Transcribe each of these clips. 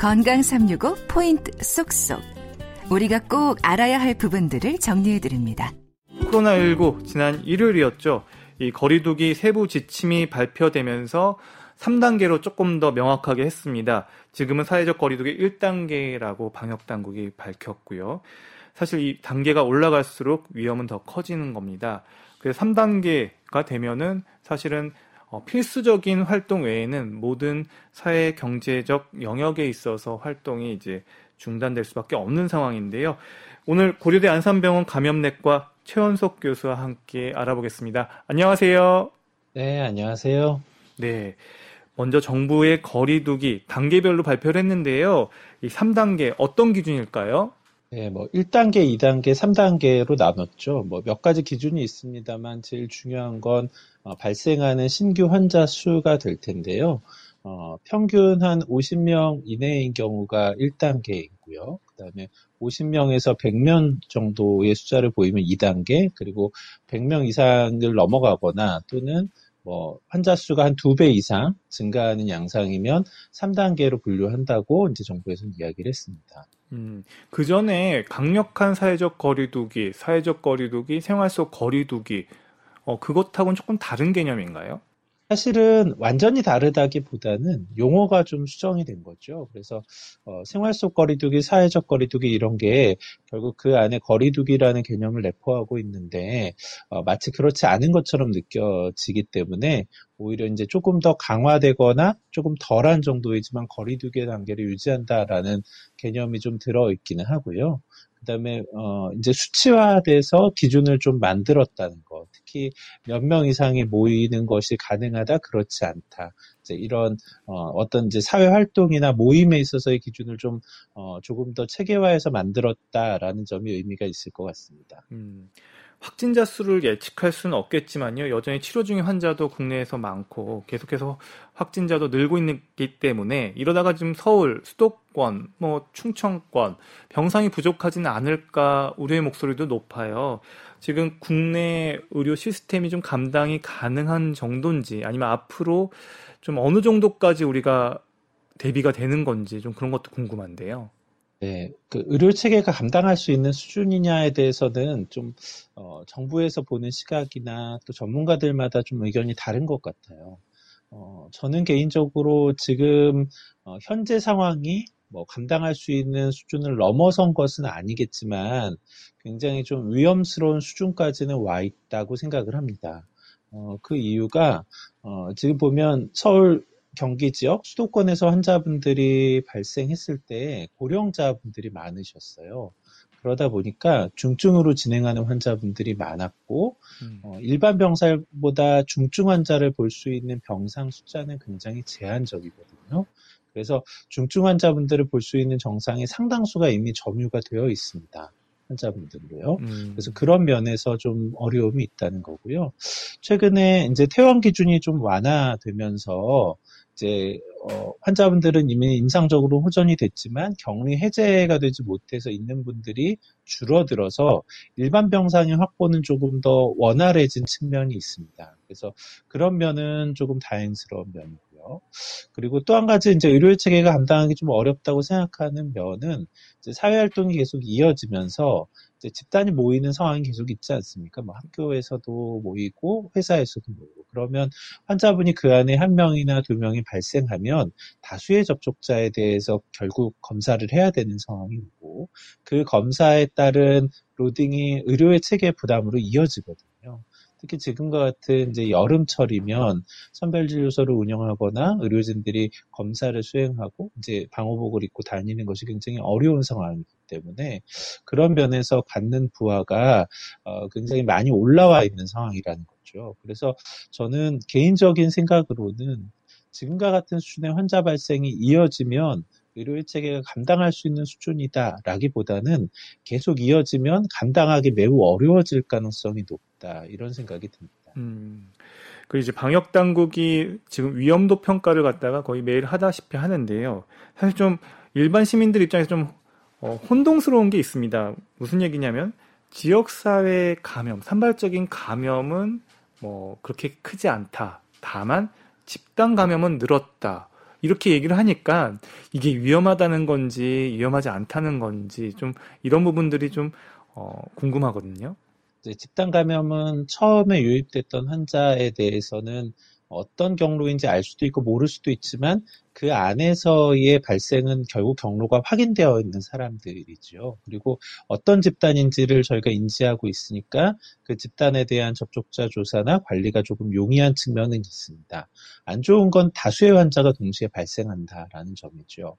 건강 365 포인트 쏙쏙. 우리가 꼭 알아야 할 부분들을 정리해 드립니다. 코로나19 지난 일요일이었죠. 이 거리두기 세부 지침이 발표되면서 3단계로 조금 더 명확하게 했습니다. 지금은 사회적 거리두기 1단계라고 방역 당국이 밝혔고요. 사실 이 단계가 올라갈수록 위험은 더 커지는 겁니다. 그래서 3단계가 되면은 사실은 어, 필수적인 활동 외에는 모든 사회 경제적 영역에 있어서 활동이 이제 중단될 수밖에 없는 상황인데요. 오늘 고려대 안산병원 감염내과 최원석 교수와 함께 알아보겠습니다. 안녕하세요. 네, 안녕하세요. 네. 먼저 정부의 거리두기 단계별로 발표를 했는데요. 이 3단계 어떤 기준일까요? 네, 뭐 1단계, 2단계, 3단계로 나눴죠. 뭐 몇 가지 기준이 있습니다만 제일 중요한 건 어, 발생하는 신규 환자 수가 될 텐데요. 어, 평균 한 50명 이내인 경우가 1단계이고요. 그 다음에 50명에서 100명 정도의 숫자를 보이면 2단계, 그리고 100명 이상을 넘어가거나 또는 뭐 환자 수가 한 두 배 이상 증가하는 양상이면 3단계로 분류한다고 이제 정부에서는 이야기를 했습니다. 음, 그 전에 강력한 사회적 거리두기, 사회적 거리두기, 생활 속 거리두기, 어, 그것하고는 조금 다른 개념인가요? 사실은 완전히 다르다기보다는 용어가 좀 수정이 된 거죠. 그래서 어, 생활 속 거리두기, 사회적 거리두기 이런 게 결국 그 안에 거리두기라는 개념을 내포하고 있는데 어, 마치 그렇지 않은 것처럼 느껴지기 때문에 오히려 이제 조금 더 강화되거나 조금 덜한 정도이지만 거리두기의 단계를 유지한다라는 개념이 좀 들어 있기는 하고요. 그다음에 어 이제 수치화돼서 기준을 좀 만들었다는 거. 특히 몇 명 이상이 모이는 것이 가능하다 그렇지 않다. 이제 이런 어 어떤 이제 사회 활동이나 모임에 있어서의 기준을 좀 어 조금 더 체계화해서 만들었다라는 점이 의미가 있을 것 같습니다. 음. 확진자 수를 예측할 수는 없겠지만요. 여전히 치료 중인 환자도 국내에서 많고 계속해서 확진자도 늘고 있기 때문에 이러다가 지금 서울, 수도권, 뭐 충청권 병상이 부족하지는 않을까 우려의 목소리도 높아요. 지금 국내 의료 시스템이 좀 감당이 가능한 정도인지 아니면 앞으로 좀 어느 정도까지 우리가 대비가 되는 건지 좀 그런 것도 궁금한데요. 네, 그 의료 체계가 감당할 수 있는 수준이냐에 대해서는 좀 어, 정부에서 보는 시각이나 또 전문가들마다 좀 의견이 다른 것 같아요. 어, 저는 개인적으로 지금 어, 현재 상황이 뭐 감당할 수 있는 수준을 넘어선 것은 아니겠지만 굉장히 좀 위험스러운 수준까지는 와 있다고 생각을 합니다. 어, 그 이유가 어, 지금 보면 서울 경기 지역 수도권에서 환자분들이 발생했을 때 고령자분들이 많으셨어요. 그러다 보니까 중증으로 진행하는 환자분들이 많았고 음. 어, 일반 병살보다 중증 환자를 볼 수 있는 병상 숫자는 굉장히 제한적이거든요. 그래서 중증 환자분들을 볼 수 있는 정상의 상당수가 이미 점유가 되어 있습니다. 환자분들로요. 음. 그래서 그런 면에서 좀 어려움이 있다는 거고요. 최근에 이제 퇴원 기준이 좀 완화되면서 이제 어, 환자분들은 이미 임상적으로 호전이 됐지만 격리 해제가 되지 못해서 있는 분들이 줄어들어서 일반 병상의 확보는 조금 더 원활해진 측면이 있습니다. 그래서 그런 면은 조금 다행스러운 면 이고요. 그리고 또 한 가지 이제 의료 체계가 감당하기 좀 어렵다고 생각하는 면은 사회 활동이 계속 이어지면서 집단이 모이는 상황이 계속 있지 않습니까? 뭐 학교에서도 모이고 회사에서도 모이고 그러면 환자분이 그 안에 한 명이나 두 명이 발생하면 다수의 접촉자에 대해서 결국 검사를 해야 되는 상황이고 그 검사에 따른 로딩이 의료의 체계 부담으로 이어지거든요. 특히 지금과 같은 이제 여름철이면 선별진료소를 운영하거나 의료진들이 검사를 수행하고 이제 방호복을 입고 다니는 것이 굉장히 어려운 상황이기 때문에 그런 면에서 갖는 부하가 어, 굉장히 많이 올라와 있는 상황이라는 거죠. 그래서 저는 개인적인 생각으로는 지금과 같은 수준의 환자 발생이 이어지면 의료 체계가 감당할 수 있는 수준이다라기보다는 계속 이어지면 감당하기 매우 어려워질 가능성이 높다 이런 생각이 듭니다. 음, 그 이제 방역 당국이 지금 위험도 평가를 갖다가 거의 매일 하다시피 하는데요. 사실 좀 일반 시민들 입장에서 좀 어, 혼동스러운 게 있습니다. 무슨 얘기냐면 지역 사회 감염, 산발적인 감염은 뭐 그렇게 크지 않다. 다만 집단 감염은 늘었다. 이렇게 얘기를 하니까 이게 위험하다는 건지 위험하지 않다는 건지 좀 이런 부분들이 좀 어, 궁금하거든요. 집단 감염은 처음에 유입됐던 환자에 대해서는 어떤 경로인지 알 수도 있고 모를 수도 있지만 그 안에서의 발생은 결국 경로가 확인되어 있는 사람들이죠. 그리고 어떤 집단인지를 저희가 인지하고 있으니까 그 집단에 대한 접촉자 조사나 관리가 조금 용이한 측면은 있습니다. 안 좋은 건 다수의 환자가 동시에 발생한다라는 점이죠.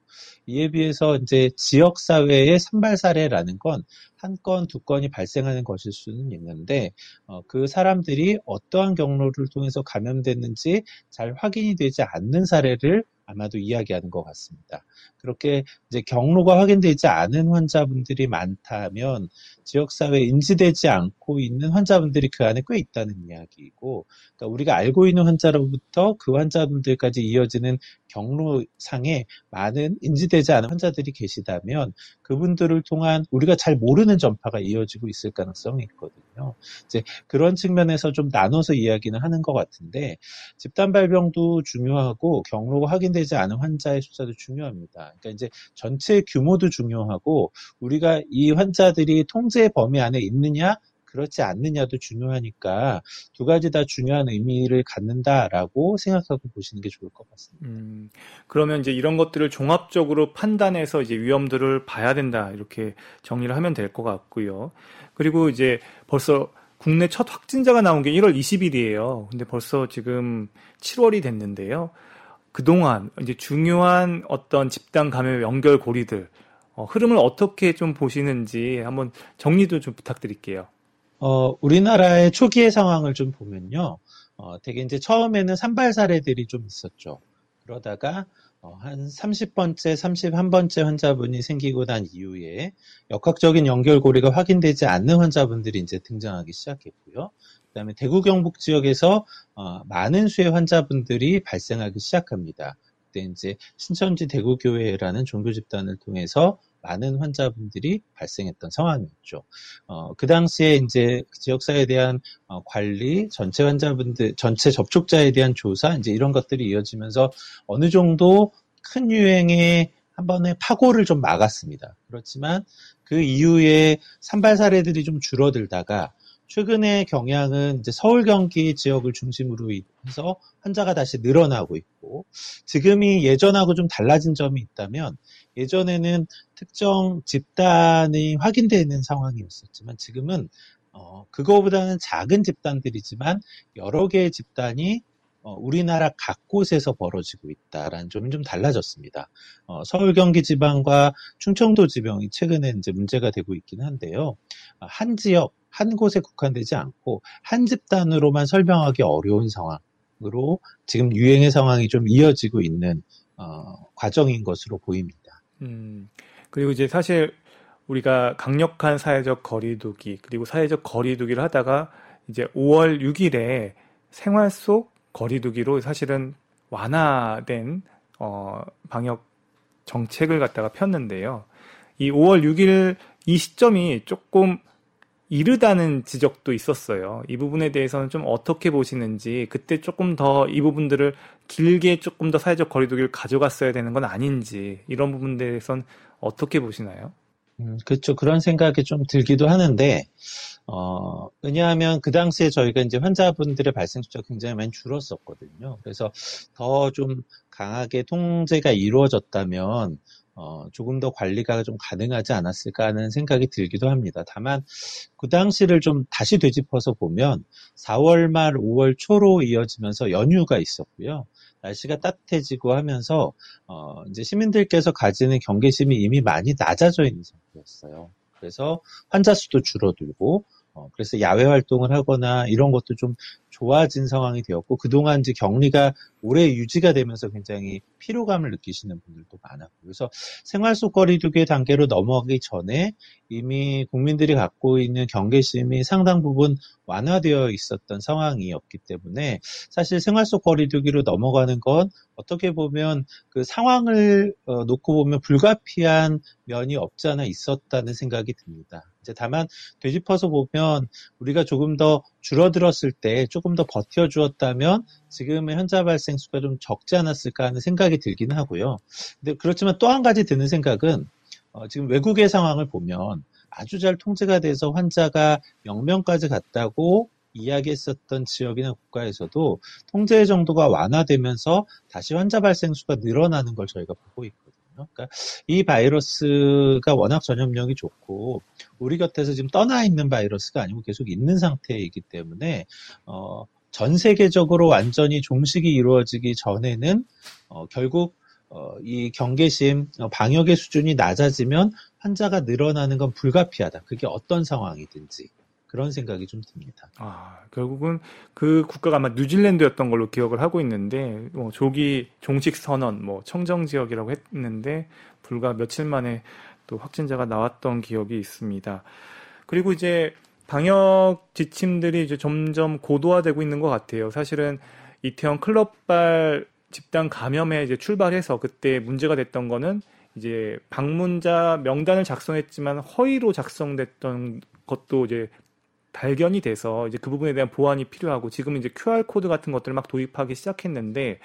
이에 비해서 이제 지역 사회의 산발 사례라는 건 한 건, 두 건이 발생하는 것일 수는 있는데 어, 그 사람들이 어떠한 경로를 통해서 감염됐는지 잘 확인이 되지 않는 사례를 아마도 이야기하는 것 같습니다. 그렇게 이제 경로가 확인되지 않은 환자분들이 많다면 지역사회에 인지되지 않고 있는 환자분들이 그 안에 꽤 있다는 이야기이고, 그러니까 우리가 알고 있는 환자로부터 그 환자분들까지 이어지는 경로상에 많은 인지되지 않은 환자들이 계시다면 그분들을 통한 우리가 잘 모르는 전파가 이어지고 있을 가능성이 있거든요. 이제 그런 측면에서 좀 나눠서 이야기는 하는 것 같은데 집단 발병도 중요하고 경로가 확인되지 않은 환자의 숫자도 중요합니다. 그러니까 이제 전체 규모도 중요하고 우리가 이 환자들이 통제 범위 안에 있느냐 그렇지 않느냐도 중요하니까 두 가지 다 중요한 의미를 갖는다라고 생각하고 보시는 게 좋을 것 같습니다. 음, 그러면 이제 이런 것들을 종합적으로 판단해서 이제 위험들을 봐야 된다 이렇게 정리를 하면 될 것 같고요. 그리고 이제 벌써 국내 첫 확진자가 나온 게 1월 20일이에요. 근데 벌써 지금 7월이 됐는데요. 그동안 이제 중요한 어떤 집단 감염 연결 고리들 어, 흐름을 어떻게 좀 보시는지 한번 정리도 좀 부탁드릴게요. 어, 우리나라의 초기의 상황을 좀 보면요. 어, 되게 이제 처음에는 산발 사례들이 좀 있었죠. 그러다가 어, 한 30번째, 31번째 환자분이 생기고 난 이후에 역학적인 연결고리가 확인되지 않는 환자분들이 이제 등장하기 시작했고요. 그다음에 대구 경북 지역에서 어, 많은 수의 환자분들이 발생하기 시작합니다. 그때 이제 신천지 대구교회라는 종교 집단을 통해서 많은 환자분들이 발생했던 상황이었죠. 어, 그 당시에 이제 지역사회에 대한 어, 관리, 전체 환자분들, 전체 접촉자에 대한 조사, 이제 이런 것들이 이어지면서 어느 정도 큰 유행의 한 번의 파고를 좀 막았습니다. 그렇지만 그 이후에 산발 사례들이 좀 줄어들다가 최근의 경향은 이제 서울 경기 지역을 중심으로 해서 환자가 다시 늘어나고 있고 지금이 예전하고 좀 달라진 점이 있다면 예전에는 특정 집단이 확인되는 상황이었었지만 지금은 어, 그거보다는 작은 집단들이지만 여러 개의 집단이 어, 우리나라 각곳에서 벌어지고 있다라는 점이 좀 달라졌습니다. 어, 서울 경기 지방과 충청도 지방이 최근에 이제 문제가 되고 있긴 한데요. 어, 한 지역 한 곳에 국한되지 않고 한 집단으로만 설명하기 어려운 상황으로 지금 유행의 상황이 좀 이어지고 있는 어, 과정인 것으로 보입니다. 음, 그리고 이제 사실 우리가 강력한 사회적 거리두기 그리고 사회적 거리두기를 하다가 이제 5월 6일에 생활 속 거리두기로 사실은 완화된 어, 방역 정책을 갖다가 폈는데요. 이 5월 6일 이 시점이 조금 이르다는 지적도 있었어요. 이 부분에 대해서는 좀 어떻게 보시는지 그때 조금 더 이 부분들을 길게 조금 더 사회적 거리두기를 가져갔어야 되는 건 아닌지 이런 부분에 대해서는 어떻게 보시나요? 음, 그렇죠. 그런 생각이 좀 들기도 하는데 어, 왜냐하면 그 당시에 저희가 이제 환자분들의 발생 숫자가 굉장히 많이 줄었었거든요. 그래서 더 좀 강하게 통제가 이루어졌다면 어, 조금 더 관리가 좀 가능하지 않았을까 하는 생각이 들기도 합니다. 다만 그 당시를 좀 다시 되짚어서 보면 4월 말 5월 초로 이어지면서 연휴가 있었고요. 날씨가 따뜻해지고 하면서 어, 이제 시민들께서 가지는 경계심이 이미 많이 낮아져 있는 상태였어요. 그래서 환자 수도 줄어들고 어, 그래서 야외 활동을 하거나 이런 것도 좀 좋아진 상황이 되었고 그동안 이제 격리가 오래 유지가 되면서 굉장히 피로감을 느끼시는 분들도 많았고 그래서 생활 속 거리두기 단계로 넘어가기 전에 이미 국민들이 갖고 있는 경계심이 상당 부분 완화되어 있었던 상황이었기 때문에 사실 생활 속 거리두기로 넘어가는 건 어떻게 보면 그 상황을 어, 놓고 보면 불가피한 면이 없지 않아 있었다는 생각이 듭니다. 이제 다만 되짚어서 보면 우리가 조금 더 줄어들었을 때 조금 더 버텨주었다면 지금의 현자 발생 수가 좀 적지 않았을까 하는 생각이 들기는 하고요. 근데 그렇지만 또 한 가지 드는 생각은 어, 지금 외국의 상황을 보면 아주 잘 통제가 돼서 환자가 0명까지 갔다고 이야기했었던 지역이나 국가에서도 통제 정도가 완화되면서 다시 환자 발생 수가 늘어나는 걸 저희가 보고 있거든요. 그러니까 이 바이러스가 워낙 전염력이 좋고 우리 곁에서 지금 떠나 있는 바이러스가 아니고 계속 있는 상태이기 때문에 어, 전 세계적으로 완전히 종식이 이루어지기 전에는 어, 결국 어, 이 경계심, 어, 방역의 수준이 낮아지면 환자가 늘어나는 건 불가피하다. 그게 어떤 상황이든지. 그런 생각이 좀 듭니다. 아, 결국은 그 국가가 아마 뉴질랜드였던 걸로 기억을 하고 있는데, 뭐 조기 종식 선언, 뭐 청정 지역이라고 했는데, 불과 며칠 만에 또 확진자가 나왔던 기억이 있습니다. 그리고 이제 방역 지침들이 이제 점점 고도화되고 있는 것 같아요. 사실은 이태원 클럽발 집단 감염에 이제 출발해서 그때 문제가 됐던 거는 이제 방문자 명단을 작성했지만 허위로 작성됐던 것도 이제 발견이 돼서 이제 그 부분에 대한 보완이 필요하고 지금 이제 QR 코드 같은 것들을 막 도입하기 시작했는데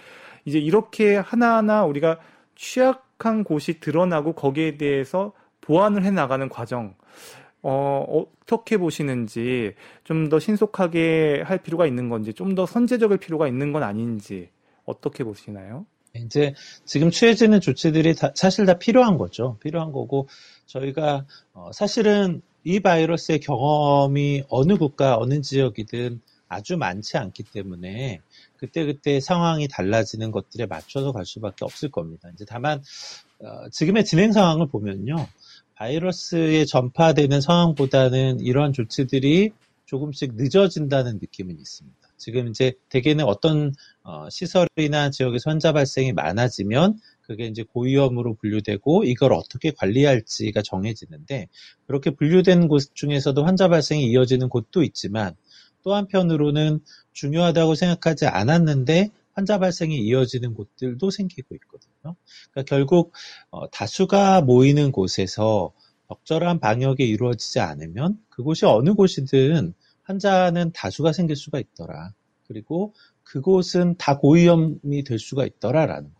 이제 이렇게 하나하나 우리가 취약한 곳이 드러나고 거기에 대해서 보완을 해 나가는 과정 어, 어떻게 보시는지 좀 더 신속하게 할 필요가 있는 건지 좀 더 선제적일 필요가 있는 건 아닌지 어떻게 보시나요? 이제 지금 취해지는 조치들이 다, 사실 다 필요한 거죠. 필요한 거고 저희가 어, 사실은 이 바이러스의 경험이 어느 국가 어느 지역이든 아주 많지 않기 때문에 그때그때 상황이 달라지는 것들에 맞춰서 갈 수밖에 없을 겁니다. 이제 다만 어, 지금의 진행 상황을 보면요. 바이러스에 전파되는 상황보다는 이러한 조치들이 조금씩 늦어진다는 느낌은 있습니다. 지금 이제 대개는 어떤 어, 시설이나 지역에서 환자 발생이 많아지면 그게 이제 고위험으로 분류되고 이걸 어떻게 관리할지가 정해지는데 그렇게 분류된 곳 중에서도 환자 발생이 이어지는 곳도 있지만 또 한편으로는 중요하다고 생각하지 않았는데 환자 발생이 이어지는 곳들도 생기고 있거든요. 그러니까 결국 어, 다수가 모이는 곳에서 적절한 방역이 이루어지지 않으면 그곳이 어느 곳이든 환자는 다수가 생길 수가 있더라. 그리고 그곳은 다 고위험이 될 수가 있더라라는.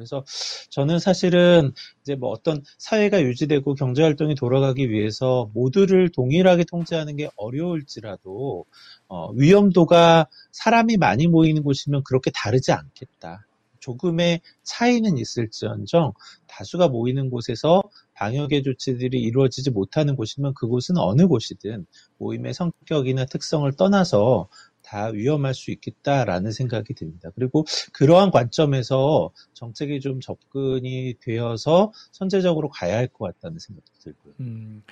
그래서 저는 사실은 이제 뭐 어떤 사회가 유지되고 경제 활동이 돌아가기 위해서 모두를 동일하게 통제하는 게 어려울지라도 어, 위험도가 사람이 많이 모이는 곳이면 그렇게 다르지 않겠다. 조금의 차이는 있을지언정 다수가 모이는 곳에서 방역의 조치들이 이루어지지 못하는 곳이면 그곳은 어느 곳이든 모임의 성격이나 특성을 떠나서 다 위험할 수 있겠다라는 생각이 듭니다. 그리고 그러한 관점에서 정책이 좀 접근이 되어서 선제적으로 가야 할 것 같다는 생각도 들고요. 음,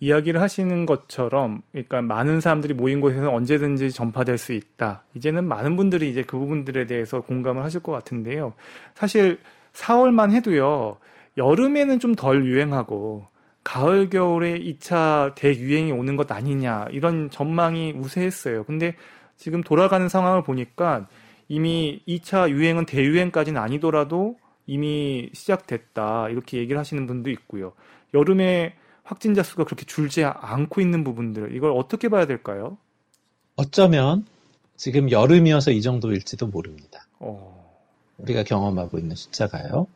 이야기를 하시는 것처럼, 그러니까 많은 사람들이 모인 곳에서 언제든지 전파될 수 있다. 이제는 많은 분들이 이제 그 부분들에 대해서 공감을 하실 것 같은데요. 사실 4월만 해도요. 여름에는 좀 덜 유행하고 가을 겨울에 2차 대유행이 오는 것 아니냐 이런 전망이 우세했어요. 근데 지금 돌아가는 상황을 보니까 이미 2차 유행은 대유행까지는 아니더라도 이미 시작됐다 이렇게 얘기를 하시는 분도 있고요. 여름에 확진자 수가 그렇게 줄지 않고 있는 부분들 이걸 어떻게 봐야 될까요? 어쩌면 지금 여름이어서 이 정도일지도 모릅니다. 어... 우리가 경험하고 있는 숫자가요.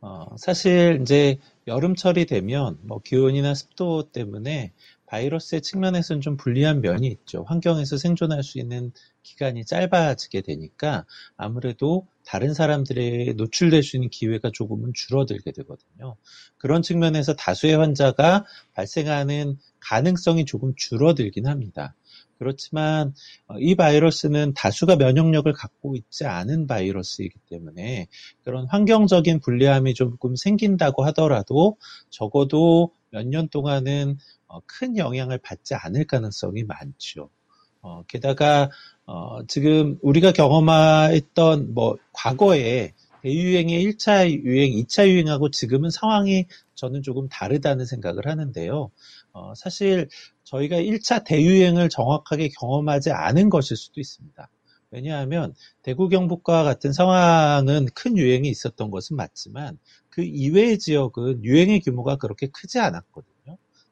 어, 사실 이제 여름철이 되면 뭐 기온이나 습도 때문에 바이러스의 측면에서는 좀 불리한 면이 있죠. 환경에서 생존할 수 있는 기간이 짧아지게 되니까 아무래도 다른 사람들에 노출될 수 있는 기회가 조금은 줄어들게 되거든요. 그런 측면에서 다수의 환자가 발생하는 가능성이 조금 줄어들긴 합니다. 그렇지만 어, 이 바이러스는 다수가 면역력을 갖고 있지 않은 바이러스이기 때문에 그런 환경적인 불리함이 조금 생긴다고 하더라도 적어도 몇 년 동안은 어, 큰 영향을 받지 않을 가능성이 많죠. 어, 게다가 어, 지금 우리가 경험했던 뭐 과거에 대유행의 1차 유행, 2차 유행하고 지금은 상황이 저는 조금 다르다는 생각을 하는데요. 어, 사실 저희가 1차 대유행을 정확하게 경험하지 않은 것일 수도 있습니다. 왜냐하면 대구 경북과 같은 상황은 큰 유행이 있었던 것은 맞지만 그 이외의 지역은 유행의 규모가 그렇게 크지 않았거든요.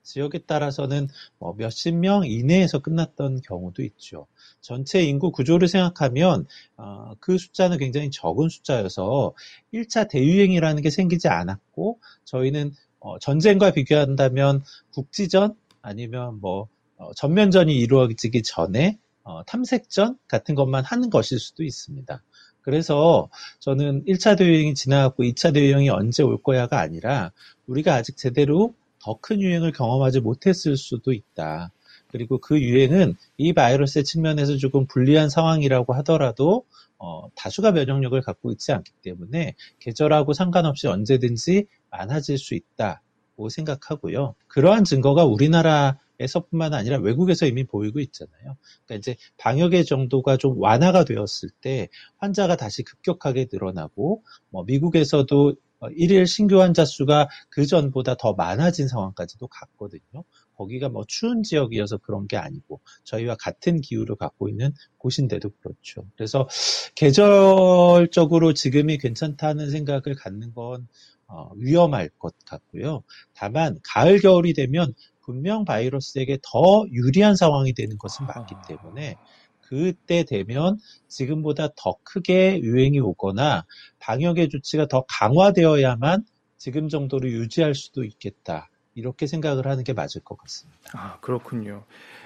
지역에 따라서는 뭐 몇십 명 이내에서 끝났던 경우도 있죠. 전체 인구 구조를 생각하면 어, 그 숫자는 굉장히 적은 숫자여서 1차 대유행이라는 게 생기지 않았고 저희는 어, 전쟁과 비교한다면 국지전 아니면 뭐 어, 전면전이 이루어지기 전에 어, 탐색전 같은 것만 하는 것일 수도 있습니다. 그래서 저는 1차 대유행이 지나갔고 2차 대유행이 언제 올 거야가 아니라 우리가 아직 제대로 더 큰 유행을 경험하지 못했을 수도 있다. 그리고 그 유행은 이 바이러스의 측면에서 조금 불리한 상황이라고 하더라도 어, 다수가 면역력을 갖고 있지 않기 때문에 계절하고 상관없이 언제든지 많아질 수 있다고 생각하고요. 그러한 증거가 우리나라 에서뿐만 아니라 외국에서 이미 보이고 있잖아요. 그러니까 이제 방역의 정도가 좀 완화가 되었을 때 환자가 다시 급격하게 늘어나고 뭐 미국에서도 일일 신규 환자 수가 그 전보다 더 많아진 상황까지도 갔거든요. 거기가 뭐 추운 지역이어서 그런 게 아니고 저희와 같은 기후를 갖고 있는 곳인데도 그렇죠. 그래서 계절적으로 지금이 괜찮다는 생각을 갖는 건 어, 위험할 것 같고요. 다만 가을 겨울이 되면 분명 바이러스에게 더 유리한 상황이 되는 것은 맞기 때문에 그때 되면 지금보다 더 크게 유행이 오거나 방역의 조치가 더 강화되어야만 지금 정도로 유지할 수도 있겠다. 이렇게 생각을 하는 게 맞을 것 같습니다. 아, 그렇군요.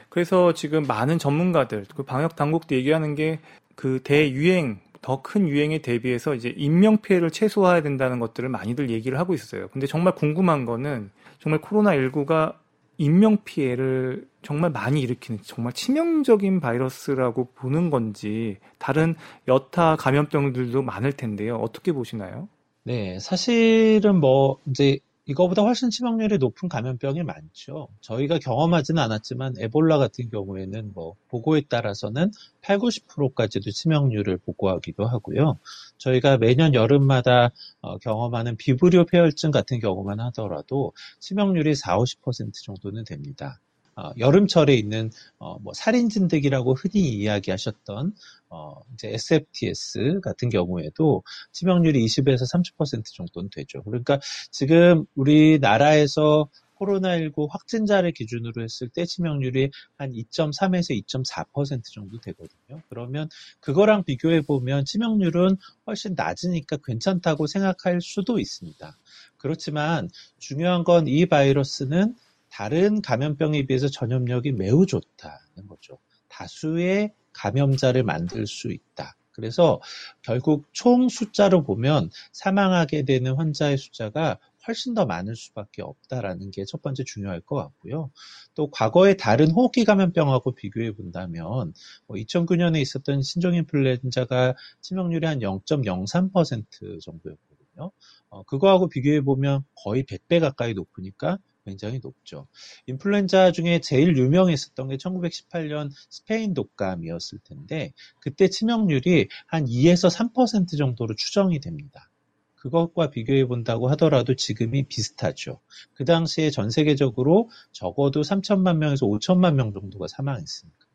그래서 지금 많은 전문가들, 그 방역 당국도 얘기하는 게 그 대유행, 더 큰 유행에 대비해서 이제 인명 피해를 최소화해야 된다는 것들을 많이들 얘기를 하고 있어요. 근데 정말 궁금한 거는 정말 코로나19가 인명 피해를 정말 많이 일으키는 정말 치명적인 바이러스라고 보는 건지 다른 여타 감염병들도 많을 텐데요. 어떻게 보시나요? 네, 사실은 뭐 이제 이거보다 훨씬 치명률이 높은 감염병이 많죠. 저희가 경험하지는 않았지만 에볼라 같은 경우에는 뭐 보고에 따라서는 8, 90%까지도 치명률을 보고하기도 하고요. 저희가 매년 여름마다 어, 경험하는 비브리오 폐혈증 같은 경우만 하더라도 치명률이 4, 50% 정도는 됩니다. 어, 여름철에 있는 어, 뭐 살인 진드기라고 흔히 이야기하셨던 어, 이제 SFTS 같은 경우에도 치명률이 20에서 30% 정도는 되죠. 그러니까 지금 우리나라에서 코로나19 확진자를 기준으로 했을 때 치명률이 한 2.3에서 2.4% 정도 되거든요. 그러면 그거랑 비교해 보면 치명률은 훨씬 낮으니까 괜찮다고 생각할 수도 있습니다. 그렇지만 중요한 건 이 바이러스는 다른 감염병에 비해서 전염력이 매우 좋다는 거죠. 다수의 감염자를 만들 수 있다. 그래서 결국 총 숫자로 보면 사망하게 되는 환자의 숫자가 훨씬 더 많을 수밖에 없다라는 게 첫 번째 중요할 것 같고요. 또 과거의 다른 호흡기 감염병하고 비교해 본다면 뭐 2009년에 있었던 신종인플루엔자가 치명률이 한 0.03% 정도였거든요. 어, 그거하고 비교해 보면 거의 100배 가까이 높으니까 굉장히 높죠. 인플루엔자 중에 제일 유명했었던 게 1918년 스페인 독감이었을 텐데 그때 치명률이 한 2에서 3% 정도로 추정이 됩니다. 그것과 비교해 본다고 하더라도 지금이 비슷하죠. 그 당시에 전 세계적으로 적어도 3천만 명에서 5천만 명 정도가 사망했습니다.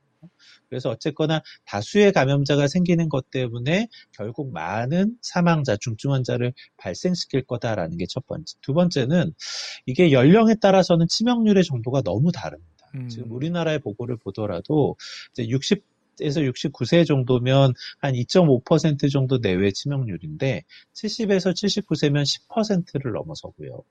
그래서 어쨌거나 다수의 감염자가 생기는 것 때문에 결국 많은 사망자, 중증 환자를 발생시킬 거다라는 게 첫 번째. 두 번째는 이게 연령에 따라서는 치명률의 정도가 너무 다릅니다. 음. 지금 우리나라의 보고를 보더라도 이제 60 에서 69세 정도면 한 2.5% 정도 내외 치명률인데 70에서 79세면 10%를 넘어서고요.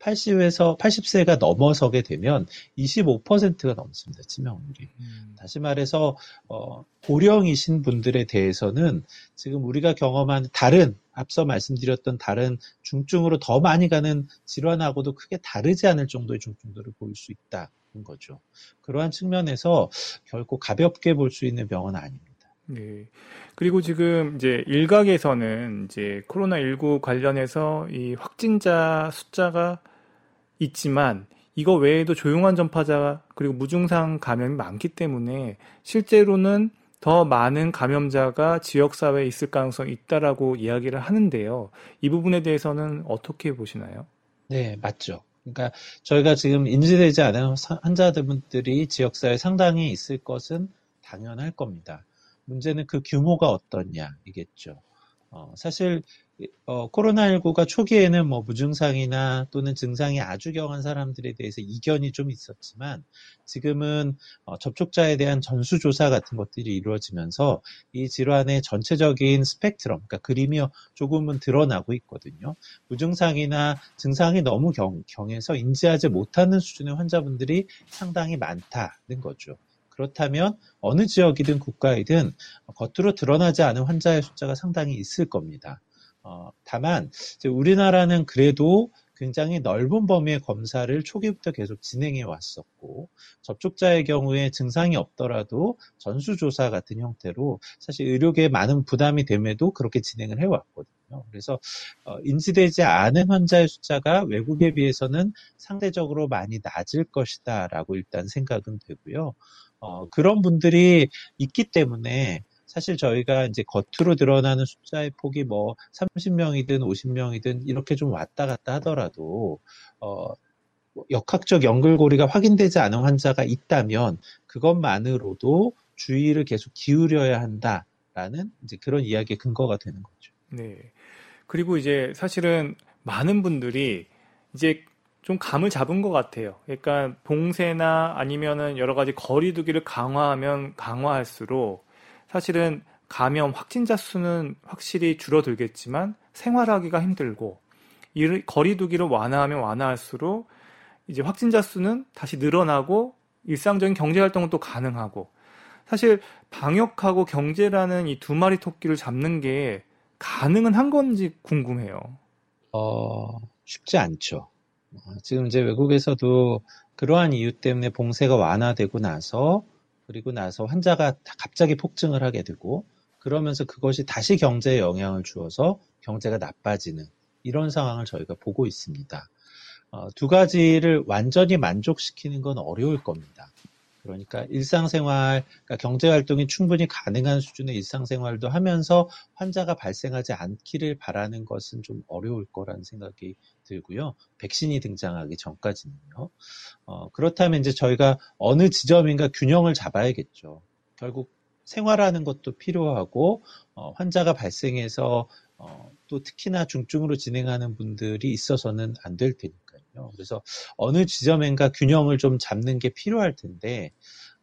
80에서 80세가 넘어서게 되면 25%가 넘습니다. 치명률이. 음. 다시 말해서 어, 고령이신 분들에 대해서는 지금 우리가 경험한 다른 앞서 말씀드렸던 다른 중증으로 더 많이 가는 질환하고도 크게 다르지 않을 정도의 중증도를 보일 수 있다. 거죠. 그러한 측면에서 결코 가볍게 볼 수 있는 병은 아닙니다. 네. 그리고 지금 이제 일각에서는 이제 코로나19 관련해서 이 확진자 숫자가 있지만 이거 외에도 조용한 전파자 그리고 무증상 감염이 많기 때문에 실제로는 더 많은 감염자가 지역사회에 있을 가능성이 있다라고 이야기를 하는데요. 이 부분에 대해서는 어떻게 보시나요? 네, 맞죠. 그러니까 저희가 지금 인지되지 않은 환자들이 지역사회에 상당히 있을 것은 당연할 겁니다. 문제는 그 규모가 어떻냐이겠죠. 어, 사실 어, 코로나19가 초기에는 뭐 무증상이나 또는 증상이 아주 경한 사람들에 대해서 이견이 좀 있었지만 지금은 어, 접촉자에 대한 전수조사 같은 것들이 이루어지면서 이 질환의 전체적인 스펙트럼, 그러니까 그림이 조금은 드러나고 있거든요. 무증상이나 증상이 너무 경, 경해서 인지하지 못하는 수준의 환자분들이 상당히 많다는 거죠. 그렇다면 어느 지역이든 국가이든 겉으로 드러나지 않은 환자의 숫자가 상당히 있을 겁니다. 어, 다만 우리나라는 그래도 굉장히 넓은 범위의 검사를 초기부터 계속 진행해 왔었고 접촉자의 경우에 증상이 없더라도 전수조사 같은 형태로 사실 의료계에 많은 부담이 됨에도 그렇게 진행을 해 왔거든요. 그래서 어, 인지되지 않은 환자의 숫자가 외국에 비해서는 상대적으로 많이 낮을 것이다라고 일단 생각은 되고요. 어, 그런 분들이 있기 때문에 사실 저희가 이제 겉으로 드러나는 숫자의 폭이 뭐 30명이든 50명이든 이렇게 좀 왔다 갔다 하더라도 어, 뭐 역학적 연결고리가 확인되지 않은 환자가 있다면 그것만으로도 주의를 계속 기울여야 한다라는 이제 그런 이야기의 근거가 되는 거죠. 네. 그리고 이제 사실은 많은 분들이 이제 좀 감을 잡은 것 같아요. 그러니까 봉쇄나 아니면은 여러 가지 거리두기를 강화하면 강화할수록 사실은 감염 확진자 수는 확실히 줄어들겠지만 생활하기가 힘들고 이 거리두기를 완화하면 완화할수록 이제 확진자 수는 다시 늘어나고 일상적인 경제 활동은 또 가능하고 사실 방역하고 경제라는 이 두 마리 토끼를 잡는 게 가능은 한 건지 궁금해요. 어, 쉽지 않죠. 어, 지금 이제 외국에서도 그러한 이유 때문에 봉쇄가 완화되고 나서 그리고 나서 환자가 갑자기 폭증을 하게 되고 그러면서 그것이 다시 경제에 영향을 주어서 경제가 나빠지는 이런 상황을 저희가 보고 있습니다. 어, 두 가지를 완전히 만족시키는 건 어려울 겁니다. 그러니까 일상생활, 그러니까 경제활동이 충분히 가능한 수준의 일상생활도 하면서 환자가 발생하지 않기를 바라는 것은 좀 어려울 거라는 생각이 들고요. 백신이 등장하기 전까지는요. 어, 그렇다면 이제 저희가 어느 지점인가 균형을 잡아야겠죠. 결국 생활하는 것도 필요하고 어, 환자가 발생해서 어, 또 특히나 중증으로 진행하는 분들이 있어서는 안 될 테니까 요. 그래서 어느 지점인가 균형을 좀 잡는 게 필요할 텐데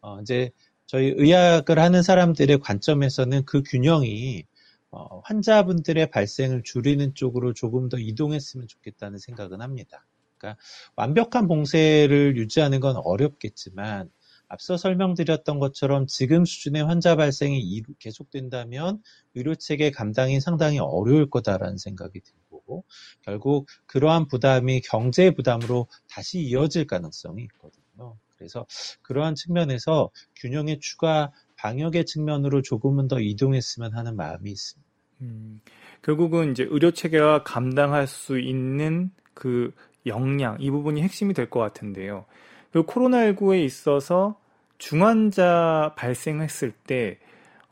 어, 이제 저희 의학을 하는 사람들의 관점에서는 그 균형이 어, 환자분들의 발생을 줄이는 쪽으로 조금 더 이동했으면 좋겠다는 생각은 합니다. 그러니까 완벽한 봉쇄를 유지하는 건 어렵겠지만 앞서 설명드렸던 것처럼 지금 수준의 환자 발생이 계속된다면 의료 체계 감당이 상당히 어려울 거다라는 생각이 들고 결국 그러한 부담이 경제 부담으로 다시 이어질 가능성이 있거든요. 그래서 그러한 측면에서 균형의 추가 방역의 측면으로 조금은 더 이동했으면 하는 마음이 있습니다. 음, 결국은 이제 의료 체계가 감당할 수 있는 그 역량 이 부분이 핵심이 될 것 같은데요. 그 코로나19에 있어서 중환자 발생했을 때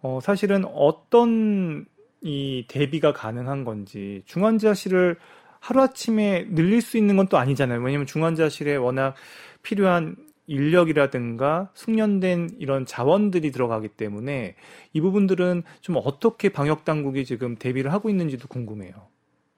어, 사실은 어떤 이 대비가 가능한 건지 중환자실을 하루아침에 늘릴 수 있는 건 또 아니잖아요. 왜냐하면 중환자실에 워낙 필요한 인력이라든가 숙련된 이런 자원들이 들어가기 때문에 이 부분들은 좀 어떻게 방역 당국이 지금 대비를 하고 있는지도 궁금해요.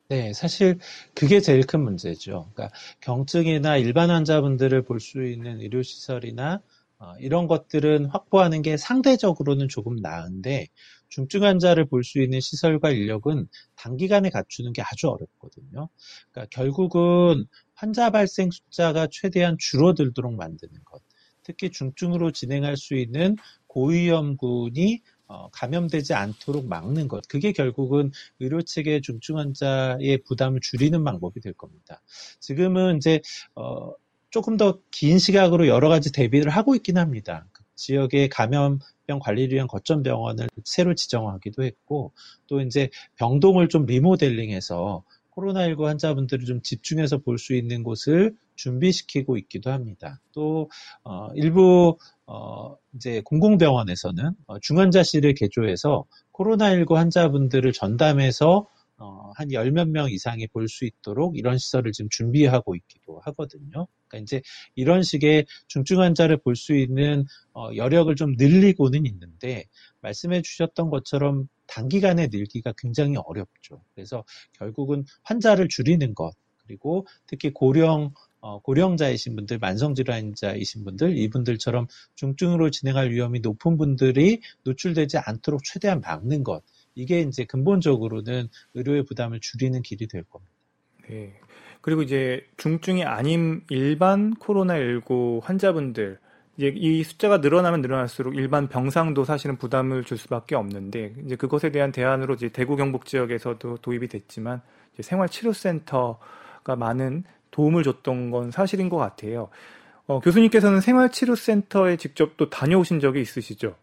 네, 사실 그게 제일 큰 문제죠. 그러니까 경증이나 일반 환자분들을 볼 수 있는 의료 시설이나 어, 이런 것들은 확보하는 게 상대적으로는 조금 나은데 중증 환자를 볼 수 있는 시설과 인력은 단기간에 갖추는 게 아주 어렵거든요. 그러니까 결국은 환자 발생 숫자가 최대한 줄어들도록 만드는 것. 특히 중증으로 진행할 수 있는 고위험군이 어, 감염되지 않도록 막는 것. 그게 결국은 의료 체계 중증 환자의 부담을 줄이는 방법이 될 겁니다. 지금은 이제 어, 조금 더 긴 시각으로 여러 가지 대비를 하고 있긴 합니다. 그 지역의 감염 병 관리를 위한 거점 병원을 새로 지정하기도 했고, 또 이제 병동을 좀 리모델링해서 코로나19 환자분들을 좀 집중해서 볼 수 있는 곳을 준비시키고 있기도 합니다. 또 어, 일부 어, 이제 공공병원에서는 어, 중환자실을 개조해서 코로나19 환자분들을 전담해서 어, 한 열 몇 명 이상이 볼 수 있도록 이런 시설을 지금 준비하고 있기도 하거든요. 그러니까 이제 이런 식의 중증 환자를 볼 수 있는 어, 여력을 좀 늘리고는 있는데 말씀해 주셨던 것처럼 단기간에 늘기가 굉장히 어렵죠. 그래서 결국은 환자를 줄이는 것, 그리고 특히 고령 어, 고령자이신 분들, 만성질환자이신 분들, 이분들처럼 중증으로 진행할 위험이 높은 분들이 노출되지 않도록 최대한 막는 것. 이게 이제 근본적으로는 의료의 부담을 줄이는 길이 될 겁니다. 네. 그리고 이제 중증이 아닌 일반 코로나19 환자분들, 이제 이 숫자가 늘어나면 늘어날수록 일반 병상도 사실은 부담을 줄 수밖에 없는데 이제 그것에 대한 대안으로 이제 대구 경북 지역에서도 도입이 됐지만 생활치료센터가 많은 도움을 줬던 건 사실인 것 같아요. 어, 교수님께서는 생활치료센터에 직접 또 다녀오신 적이 있으시죠?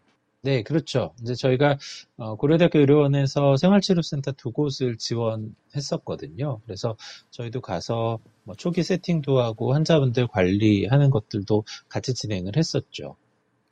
네, 그렇죠. 이제 저희가 어, 고려대학교 의료원에서 생활치료센터 두 곳을 지원했었거든요. 그래서 저희도 가서 뭐 초기 세팅도 하고 환자분들 관리하는 것들도 같이 진행을 했었죠.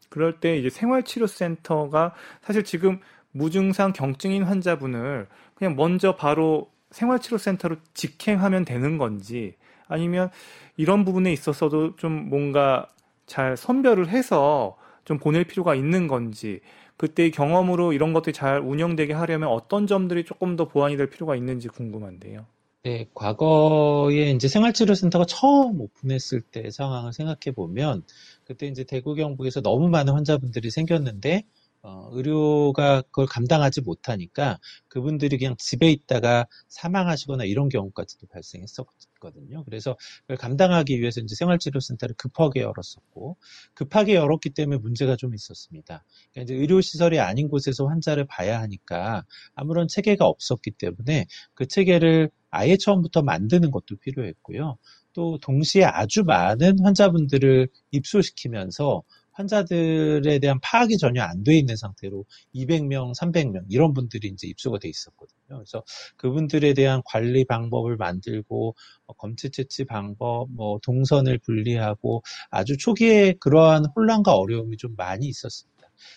그럴 때 이제 생활치료센터가 사실 지금 무증상 경증인 환자분을 그냥 먼저 바로 생활치료센터로 직행하면 되는 건지 아니면 이런 부분에 있어서도 좀 뭔가 잘 선별을 해서 좀 보낼 필요가 있는 건지 그때의 경험으로 이런 것들이 잘 운영되게 하려면 어떤 점들이 조금 더 보완이 될 필요가 있는지 궁금한데요. 네, 과거에 이제 생활치료센터가 처음 오픈했을 때 상황을 생각해 보면 그때 이제 대구 경북에서 너무 많은 환자분들이 생겼는데 어, 의료가 그걸 감당하지 못하니까 그분들이 그냥 집에 있다가 사망하시거나 이런 경우까지도 발생했었거든요. 그래서 그걸 감당하기 위해서 이제 생활치료센터를 급하게 열었었고 급하게 열었기 때문에 문제가 좀 있었습니다. 그러니까 이제 의료시설이 아닌 곳에서 환자를 봐야 하니까 아무런 체계가 없었기 때문에 그 체계를 아예 처음부터 만드는 것도 필요했고요. 또 동시에 아주 많은 환자분들을 입소시키면서 환자들에 대한 파악이 전혀 안 돼 있는 상태로 200명, 300명 이런 분들이 이제 입소가 돼 있었거든요. 그래서 그분들에 대한 관리 방법을 만들고 뭐 검체 채취 방법, 뭐 동선을 분리하고 아주 초기에 그러한 혼란과 어려움이 좀 많이 있었습니다.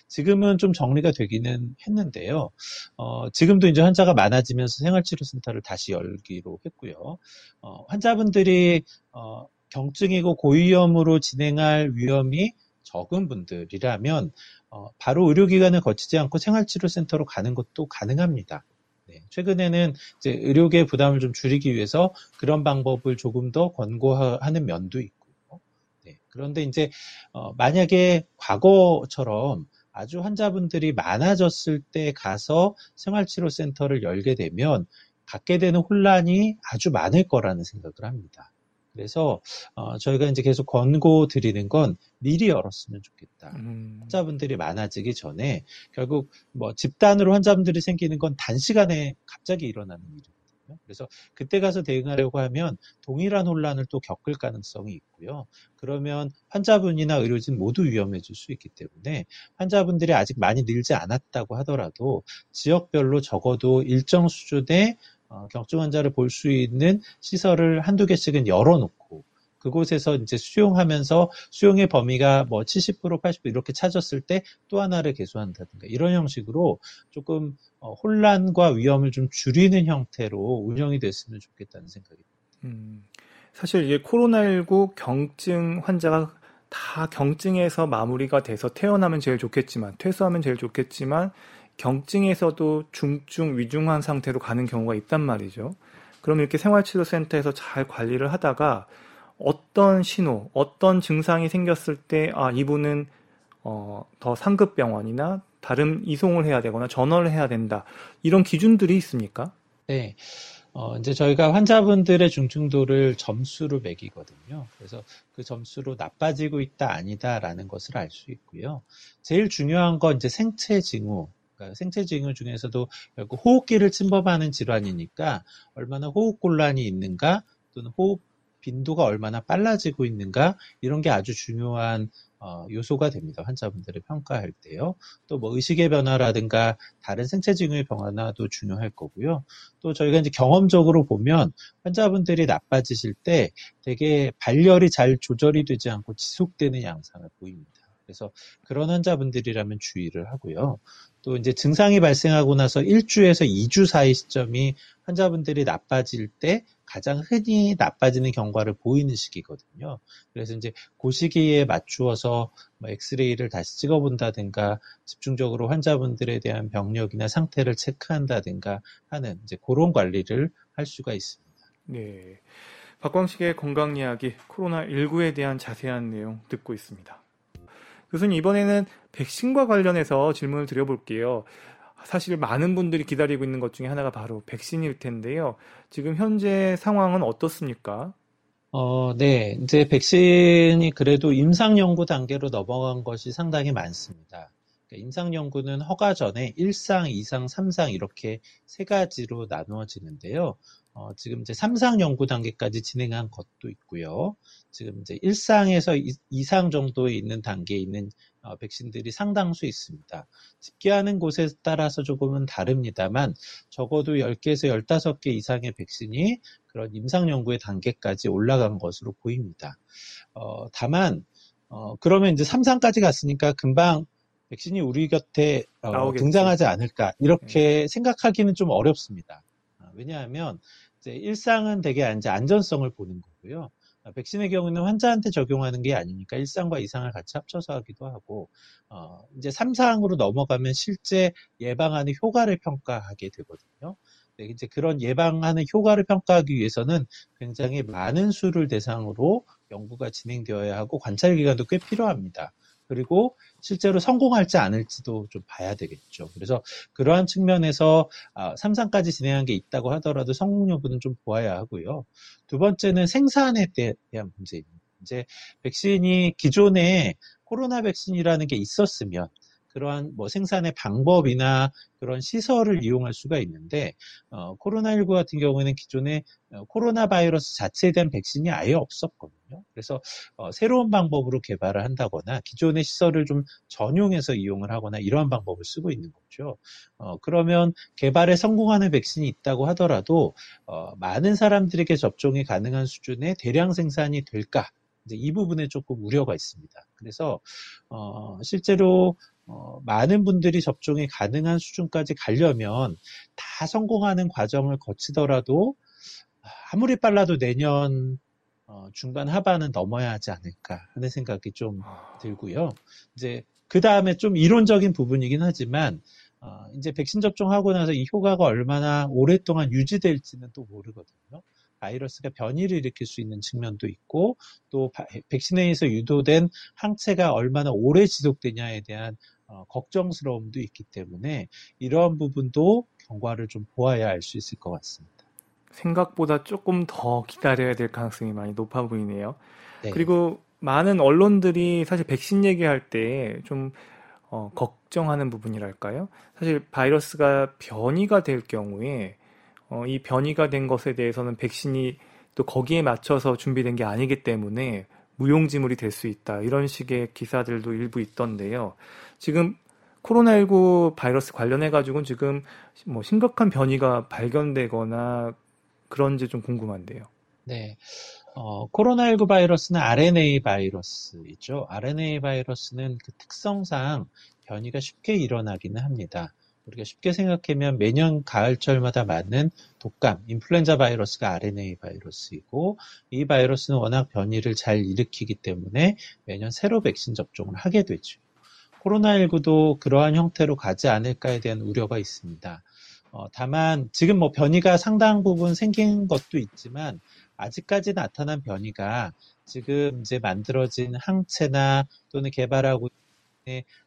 지금은 좀 정리가 되기는 했는데요. 어, 지금도 이제 환자가 많아지면서 생활치료센터를 다시 열기로 했고요. 어, 환자분들이 어, 경증이고 고위험으로 진행할 위험이 적은 분들이라면 어, 바로 의료기관을 거치지 않고 생활치료센터로 가는 것도 가능합니다. 네, 최근에는 이제 의료계 부담을 좀 줄이기 위해서 그런 방법을 조금 더 권고하는 면도 있고요. 네, 그런데 이제 어, 만약에 과거처럼 아주 환자분들이 많아졌을 때 가서 생활치료센터를 열게 되면 갖게 되는 혼란이 아주 많을 거라는 생각을 합니다. 그래서 어, 저희가 이제 계속 권고 드리는 건 미리 열었으면 좋겠다. 음. 환자분들이 많아지기 전에 결국 뭐 집단으로 환자분들이 생기는 건 단시간에 갑자기 일어나는 일이거든요. 그래서 그때 가서 대응하려고 하면 동일한 혼란을 또 겪을 가능성이 있고요. 그러면 환자분이나 의료진 모두 위험해질 수 있기 때문에 환자분들이 아직 많이 늘지 않았다고 하더라도 지역별로 적어도 일정 수준의 어, 경증 환자를 볼 수 있는 시설을 한두 개씩은 열어놓고 그곳에서 이제 수용하면서 수용의 범위가 뭐 70%, 80% 이렇게 찾았을 때 또 하나를 개수한다든가 이런 형식으로 조금 어, 혼란과 위험을 좀 줄이는 형태로 운영이 됐으면 좋겠다는 생각이 듭니다. 음, 사실 이제 코로나19 경증 환자가 다 경증에서 마무리가 돼서 태어나면 제일 좋겠지만 퇴소하면 제일 좋겠지만 경증에서도 중증, 위중한 상태로 가는 경우가 있단 말이죠. 그럼 이렇게 생활치료센터에서 잘 관리를 하다가 어떤 신호, 어떤 증상이 생겼을 때, 아, 이분은, 어, 더 상급 병원이나 다른 이송을 해야 되거나 전화를 해야 된다. 이런 기준들이 있습니까? 네. 어, 이제 저희가 환자분들의 중증도를 점수로 매기거든요. 그래서 그 점수로 나빠지고 있다, 아니다라는 것을 알 수 있고요. 제일 중요한 건 이제 생체 징후, 그러니까 생체 징후 중에서도 결국 호흡기를 침범하는 질환이니까 얼마나 호흡 곤란이 있는가 또는 호흡 빈도가 얼마나 빨라지고 있는가 이런 게 아주 중요한 어, 요소가 됩니다. 환자분들을 평가할 때요. 또 뭐 의식의 변화라든가 다른 생체 징후의 변화도 중요할 거고요. 또 저희가 이제 경험적으로 보면 환자분들이 나빠지실 때 되게 발열이 잘 조절이 되지 않고 지속되는 양상을 보입니다. 그래서 그런 환자분들이라면 주의를 하고요. 또 이제 증상이 발생하고 나서 1주에서 2주 사이 시점이 환자분들이 나빠질 때 가장 흔히 나빠지는 경과를 보이는 시기거든요. 그래서 이제 그 시기에 맞추어서 뭐 엑스레이를 다시 찍어본다든가 집중적으로 환자분들에 대한 병력이나 상태를 체크한다든가 하는 이제 그런 관리를 할 수가 있습니다. 네. 박광식의 건강 이야기 코로나19에 대한 자세한 내용 듣고 있습니다. 교수님 이번에는 백신과 관련해서 질문을 드려볼게요. 사실 많은 분들이 기다리고 있는 것 중에 하나가 바로 백신일 텐데요. 지금 현재 상황은 어떻습니까? 어, 네. 이제 백신이 그래도 임상 연구 단계로 넘어간 것이 상당히 많습니다. 그러니까 임상 연구는 허가 전에 1상, 2상, 3상 이렇게 세 가지로 나누어지는데요. 어, 지금 이제 3상 연구 단계까지 진행한 것도 있고요. 지금 이제 1상에서 2 상 정도에 있는 단계에 있는 어, 백신들이 상당수 있습니다. 집계하는 곳에 따라서 조금은 다릅니다만 적어도 10개에서 15개 이상의 백신이 그런 임상 연구의 단계까지 올라간 것으로 보입니다. 어, 다만 어, 그러면 이제 3상까지 갔으니까 금방 백신이 우리 곁에 어, 등장하지 않을까 이렇게 네. 생각하기는 좀 어렵습니다. 아, 왜냐하면 일상은 되게 이제 안전성을 보는 거고요. 아, 백신의 경우는 환자한테 적용하는 게 아니니까 1상과 2상을 같이 합쳐서 하기도 하고, 어, 이제 3상으로 넘어가면 실제 예방하는 효과를 평가하게 되거든요. 네, 이제 그런 예방하는 효과를 평가하기 위해서는 굉장히 많은 수를 대상으로 연구가 진행되어야 하고 관찰 기간도 꽤 필요합니다. 그리고 실제로 성공할지 않을지도 좀 봐야 되겠죠. 그래서 그러한 측면에서 3상까지 아, 진행한 게 있다고 하더라도 성공 여부는 좀 보아야 하고요. 두 번째는 생산에 대한 문제입니다. 이제 백신이 기존에 코로나 백신이라는 게 있었으면 그러한 뭐 생산의 방법이나 그런 시설을 이용할 수가 있는데 어, 코로나19 같은 경우에는 기존에 어, 코로나 바이러스 자체에 대한 백신이 아예 없었거든요. 그래서 어, 새로운 방법으로 개발을 한다거나 기존의 시설을 좀 전용해서 이용을 하거나 이러한 방법을 쓰고 있는 거죠. 어, 그러면 개발에 성공하는 백신이 있다고 하더라도 어, 많은 사람들에게 접종이 가능한 수준의 대량 생산이 될까? 이 부분에 조금 우려가 있습니다. 그래서 어, 실제로 어, 많은 분들이 접종이 가능한 수준까지 가려면 다 성공하는 과정을 거치더라도 아무리 빨라도 내년 어, 중반 하반은 넘어야 하지 않을까 하는 생각이 좀 들고요. 이제 그 다음에 좀 이론적인 부분이긴 하지만 어, 이제 백신 접종하고 나서 이 효과가 얼마나 오랫동안 유지될지는 또 모르거든요. 바이러스가 변이를 일으킬 수 있는 측면도 있고 또 백신에 의해서 유도된 항체가 얼마나 오래 지속되냐에 대한 어, 걱정스러움도 있기 때문에 이러한 부분도 경과를 좀 보아야 알 수 있을 것 같습니다. 생각보다 조금 더 기다려야 될 가능성이 많이 높아 보이네요. 네. 그리고 많은 언론들이 사실 백신 얘기할 때좀 어, 걱정하는 부분이랄까요? 사실 바이러스가 변이가 될 경우에 어, 이 변이가 된 것에 대해서는 백신이 또 거기에 맞춰서 준비된 게 아니기 때문에 무용지물이 될 수 있다. 이런 식의 기사들도 일부 있던데요. 지금 코로나19 바이러스 관련해 가지고는 지금 뭐 심각한 변이가 발견되거나 그런지 좀 궁금한데요. 네. 어, 코로나19 바이러스는 RNA 바이러스이죠. RNA 바이러스는 그 특성상 변이가 쉽게 일어나기는 합니다. 우리가 쉽게 생각하면 매년 가을철마다 맞는 독감, 인플루엔자 바이러스가 RNA 바이러스이고 이 바이러스는 워낙 변이를 잘 일으키기 때문에 매년 새로 백신 접종을 하게 되죠. 코로나19도 그러한 형태로 가지 않을까에 대한 우려가 있습니다. 어, 다만 지금 뭐 변이가 상당 부분 생긴 것도 있지만 아직까지 나타난 변이가 지금 이제 만들어진 항체나 또는 개발하고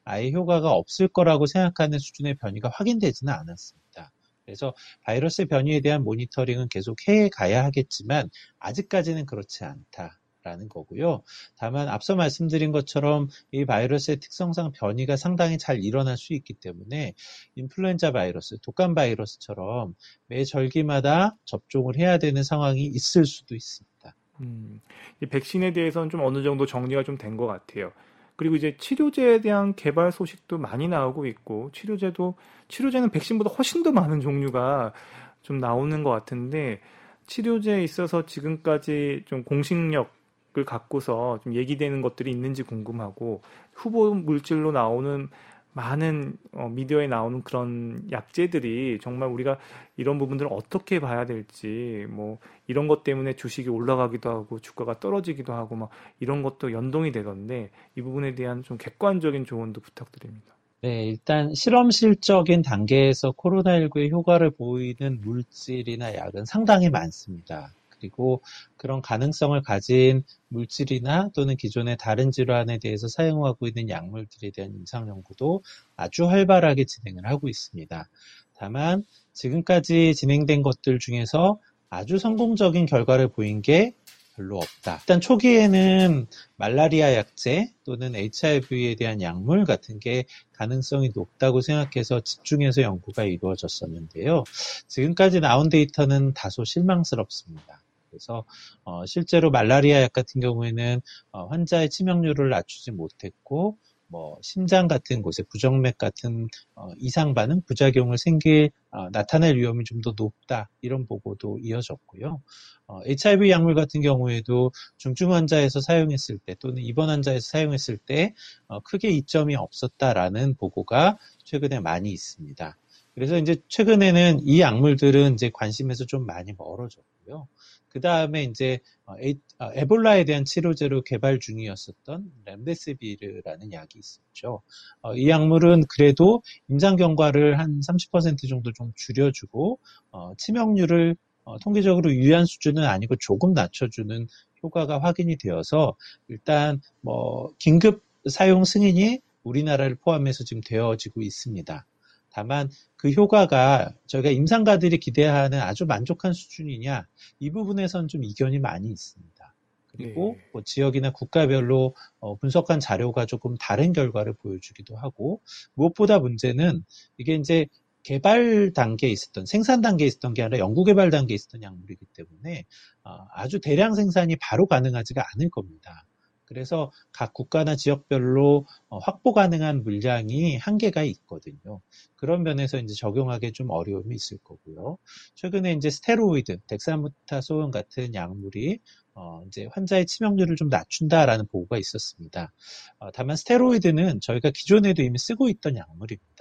아예 효과가 없을 거라고 생각하는 수준의 변이가 확인되지는 않았습니다. 그래서 바이러스 변이에 대한 모니터링은 계속 해 가야 하겠지만 아직까지는 그렇지 않다. 라는 거고요. 다만 앞서 말씀드린 것처럼 이 바이러스의 특성상 변이가 상당히 잘 일어날 수 있기 때문에 인플루엔자 바이러스, 독감 바이러스처럼 매 절기마다 접종을 해야 되는 상황이 있을 수도 있습니다. 음, 이 백신에 대해서는 좀 어느 정도 정리가 좀 된 것 같아요. 그리고 이제 치료제에 대한 개발 소식도 많이 나오고 있고 치료제도 치료제는 백신보다 훨씬 더 많은 종류가 좀 나오는 것 같은데 치료제에 있어서 지금까지 좀 공식력 을 갖고서 좀 얘기되는 것들이 있는지 궁금하고 후보 물질로 나오는 많은 어, 미디어에 나오는 그런 약재들이 정말 우리가 이런 부분들을 어떻게 봐야 될지 뭐 이런 것 때문에 주식이 올라가기도 하고 주가가 떨어지기도 하고 막 이런 것도 연동이 되던데 이 부분에 대한 좀 객관적인 조언도 부탁드립니다. 네, 일단 실험실적인 단계에서 코로나19의 효과를 보이는 물질이나 약은 상당히 많습니다. 그리고 그런 가능성을 가진 물질이나 또는 기존의 다른 질환에 대해서 사용하고 있는 약물들에 대한 임상 연구도 아주 활발하게 진행을 하고 있습니다. 다만 지금까지 진행된 것들 중에서 아주 성공적인 결과를 보인 게 별로 없다. 일단 초기에는 말라리아 약제 또는 HIV에 대한 약물 같은 게 가능성이 높다고 생각해서 집중해서 연구가 이루어졌었는데요. 지금까지 나온 데이터는 다소 실망스럽습니다. 그래서 어, 실제로 말라리아 약 같은 경우에는 어, 환자의 치명률을 낮추지 못했고 뭐 심장 같은 곳에 부정맥 같은 어, 이상 반응 부작용을 생길 어, 나타낼 위험이 좀 더 높다 이런 보고도 이어졌고요. 어, HIV 약물 같은 경우에도 중증 환자에서 사용했을 때 또는 입원 환자에서 사용했을 때 어, 크게 이점이 없었다라는 보고가 최근에 많이 있습니다. 그래서 이제 최근에는 이 약물들은 이제 관심에서 좀 많이 멀어졌고요. 그 다음에 이제 어, 에, 볼라에 대한 치료제로 개발 중이었었던 렘데스비르라는 약이 있었죠. 어, 이 약물은 그래도 임상 경과를 한 30% 정도 좀 줄여주고 어, 치명률을 어, 통계적으로 유의한 수준은 아니고 조금 낮춰주는 효과가 확인이 되어서 일단 뭐 긴급 사용 승인이 우리나라를 포함해서 지금 되어지고 있습니다. 다만 그 효과가 저희가 임상가들이 기대하는 아주 만족한 수준이냐 이 부분에선 좀 이견이 많이 있습니다. 그리고 네. 뭐 지역이나 국가별로 어, 분석한 자료가 조금 다른 결과를 보여주기도 하고 무엇보다 문제는 이게 이제 개발 단계에 있었던 생산 단계에 있었던 게 아니라 연구 개발 단계에 있었던 약물이기 때문에 어, 아주 대량 생산이 바로 가능하지가 않을 겁니다. 그래서 각 국가나 지역별로 어, 확보 가능한 물량이 한계가 있거든요. 그런 면에서 이제 적용하기에 좀 어려움이 있을 거고요. 최근에 이제 스테로이드, 덱사무타소온 같은 약물이 어, 이제 환자의 치명률을 좀 낮춘다라는 보고가 있었습니다. 어, 다만 스테로이드는 저희가 기존에도 이미 쓰고 있던 약물입니다.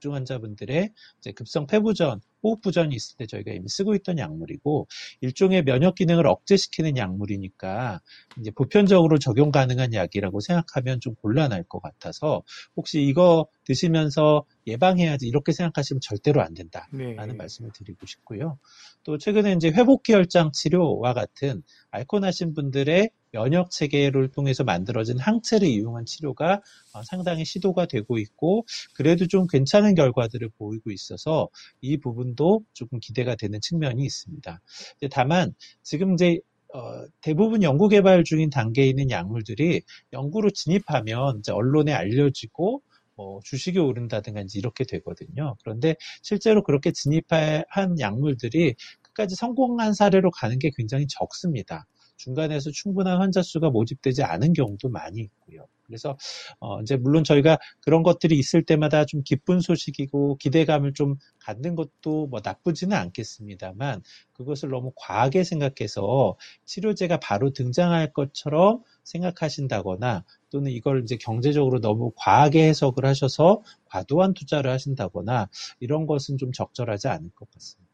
중증 환자분들의 급성 폐부전, 호흡부전이 있을 때 저희가 이미 쓰고 있던 약물이고 일종의 면역 기능을 억제시키는 약물이니까 이제 보편적으로 적용 가능한 약이라고 생각하면 좀 곤란할 것 같아서 혹시 이거 드시면서 예방해야지 이렇게 생각하시면 절대로 안 된다라는 네. 말씀을 드리고 싶고요. 또 최근에 이제 회복기혈장 치료와 같은 앓고 나신 분들의 면역 체계를 통해서 만들어진 항체를 이용한 치료가 어, 상당히 시도가 되고 있고 그래도 좀 괜찮은 결과들을 보이고 있어서 이 부분도 조금 기대가 되는 측면이 있습니다. 다만 지금 이제 어, 대부분 연구 개발 중인 단계에 있는 약물들이 연구로 진입하면 언론에 알려지고 뭐 주식이 오른다든가 이렇게 되거든요. 그런데 실제로 그렇게 진입한 약물들이 끝까지 성공한 사례로 가는 게 굉장히 적습니다. 중간에서 충분한 환자 수가 모집되지 않은 경우도 많이 있고요. 그래서 어 이제 물론 저희가 그런 것들이 있을 때마다 좀 기쁜 소식이고 기대감을 좀 갖는 것도 뭐 나쁘지는 않겠습니다만 그것을 너무 과하게 생각해서 치료제가 바로 등장할 것처럼 생각하신다거나 또는 이걸 이제 경제적으로 너무 과하게 해석을 하셔서 과도한 투자를 하신다거나 이런 것은 좀 적절하지 않을 것 같습니다.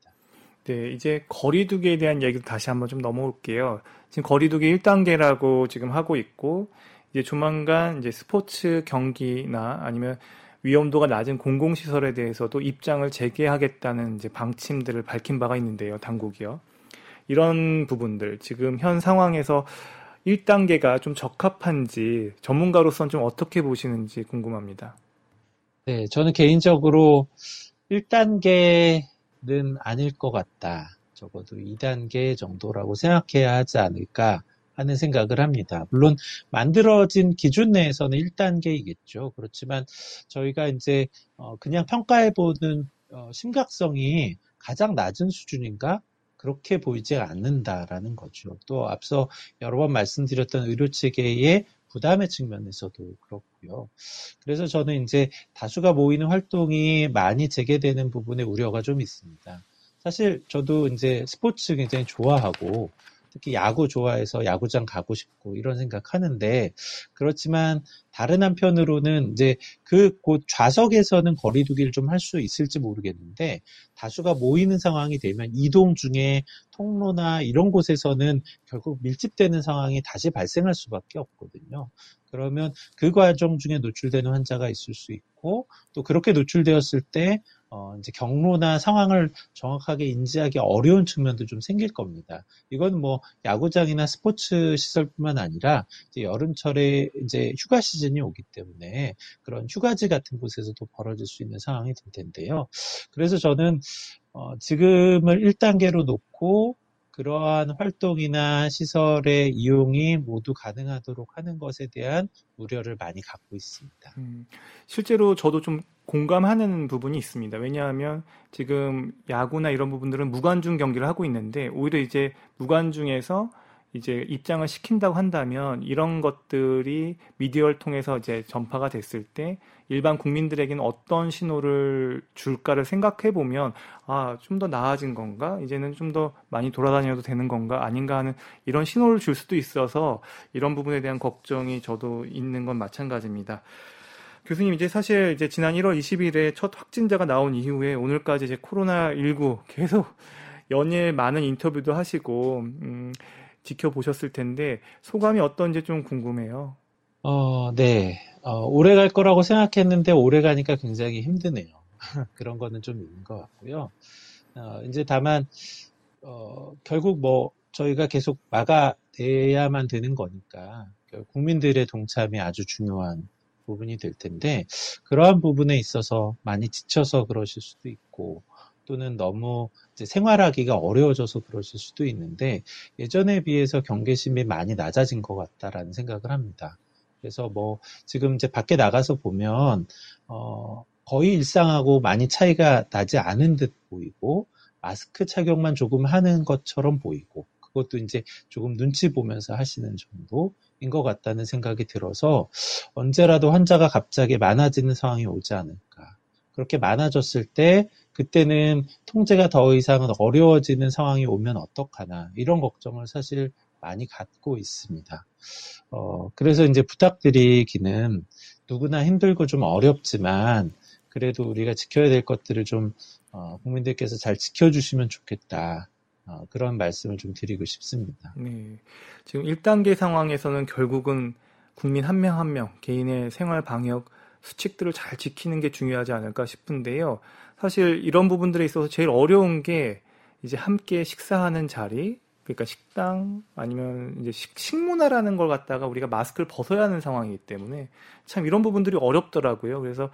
네, 이제 거리두기에 대한 얘기도 다시 한번 좀 넘어올게요. 지금 거리두기 1단계라고 지금 하고 있고, 이제 조만간 이제 스포츠 경기나 아니면 위험도가 낮은 공공시설에 대해서도 입장을 재개하겠다는 이제 방침들을 밝힌 바가 있는데요, 당국이요. 이런 부분들, 지금 현 상황에서 1단계가 좀 적합한지 전문가로서는 좀 어떻게 보시는지 궁금합니다. 네, 저는 개인적으로 1단계 는 아닐 것 같다. 적어도 2단계 정도라고 생각해야 하지 않을까 하는 생각을 합니다. 물론 만들어진 기준 내에서는 1단계이겠죠. 그렇지만 저희가 이제 어, 그냥 평가해 보는 어, 심각성이 가장 낮은 수준인가? 그렇게 보이지 않는다라는 거죠. 또 앞서 여러 번 말씀드렸던 의료 체계의 부담의 측면에서도 그렇고요. 그래서 저는 이제 다수가 모이는 활동이 많이 재개되는 부분에 우려가 좀 있습니다. 사실 저도 이제 스포츠 굉장히 좋아하고 특히 야구 좋아해서 야구장 가고 싶고 이런 생각하는데 그렇지만 다른 한편으로는 이제 그 곳 좌석에서는 거리두기를 좀 할 수 있을지 모르겠는데 다수가 모이는 상황이 되면 이동 중에 통로나 이런 곳에서는 결국 밀집되는 상황이 다시 발생할 수밖에 없거든요. 그러면 그 과정 중에 노출되는 환자가 있을 수 있고 또 그렇게 노출되었을 때 어, 이제 경로나 상황을 정확하게 인지하기 어려운 측면도 좀 생길 겁니다. 이건 뭐 야구장이나 스포츠 시설뿐만 아니라 이제 여름철에 이제 휴가 시즌이 오기 때문에 그런 휴가지 같은 곳에서도 벌어질 수 있는 상황이 될 텐데요. 그래서 저는 어, 지금을 1단계로 놓고 그러한 활동이나 시설의 이용이 모두 가능하도록 하는 것에 대한 우려를 많이 갖고 있습니다. 음, 실제로 저도 좀 공감하는 부분이 있습니다. 왜냐하면 지금 야구나 이런 부분들은 무관중 경기를 하고 있는데 오히려 이제 무관중에서 이제 입장을 시킨다고 한다면 이런 것들이 미디어를 통해서 이제 전파가 됐을 때 일반 국민들에게는 어떤 신호를 줄까를 생각해 보면 아, 좀 더 나아진 건가? 이제는 좀 더 많이 돌아다녀도 되는 건가? 아닌가 하는 이런 신호를 줄 수도 있어서 이런 부분에 대한 걱정이 저도 있는 건 마찬가지입니다. 교수님 이제 사실 이제 지난 1월 20일에 첫 확진자가 나온 이후에 오늘까지 이제 코로나 19 계속 연일 많은 인터뷰도 하시고 음, 지켜보셨을 텐데 소감이 어떤지 좀 궁금해요. 어, 네. 어, 오래 갈 거라고 생각했는데 오래 가니까 굉장히 힘드네요. 그런 거는 좀 있는 것 같고요. 어, 이제 다만 어, 결국 뭐 저희가 계속 막아내야만 되는 거니까 국민들의 동참이 아주 중요한 부분이 될 텐데 그러한 부분에 있어서 많이 지쳐서 그러실 수도 있고 또는 너무 생활하기가 어려워져서 그러실 수도 있는데 예전에 비해서 경계심이 많이 낮아진 것 같다라는 생각을 합니다. 그래서 뭐 지금 이제 밖에 나가서 보면 어 거의 일상하고 많이 차이가 나지 않은 듯 보이고 마스크 착용만 조금 하는 것처럼 보이고 그것도 이제 조금 눈치 보면서 하시는 정도인 것 같다는 생각이 들어서 언제라도 환자가 갑자기 많아지는 상황이 오지 않을까. 그렇게 많아졌을 때 그때는 통제가 더 이상 어려워지는 상황이 오면 어떡하나 이런 걱정을 사실 많이 갖고 있습니다. 어, 그래서 이제 부탁드리기는 누구나 힘들고 좀 어렵지만 그래도 우리가 지켜야 될 것들을 좀 어, 국민들께서 잘 지켜주시면 좋겠다. 어, 그런 말씀을 좀 드리고 싶습니다. 네. 지금 1단계 상황에서는 결국은 국민 한 명 한 명 개인의 생활 방역 수칙들을 잘 지키는 게 중요하지 않을까 싶은데요. 사실 이런 부분들에 있어서 제일 어려운 게 이제 함께 식사하는 자리, 그러니까 식당 아니면 이제 식, 문화라는 걸 갖다가 우리가 마스크를 벗어야 하는 상황이기 때문에 참 이런 부분들이 어렵더라고요. 그래서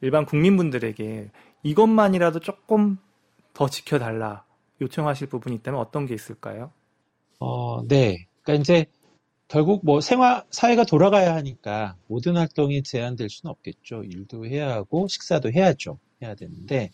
일반 국민분들에게 이것만이라도 조금 더 지켜달라 요청하실 부분이 있다면 어떤 게 있을까요? 어, 네. 그러니까 이제 결국 뭐 생활 사회가 돌아가야 하니까 모든 활동이 제한될 수는 없겠죠. 일도 해야 하고 식사도 해야죠. 해야 되는데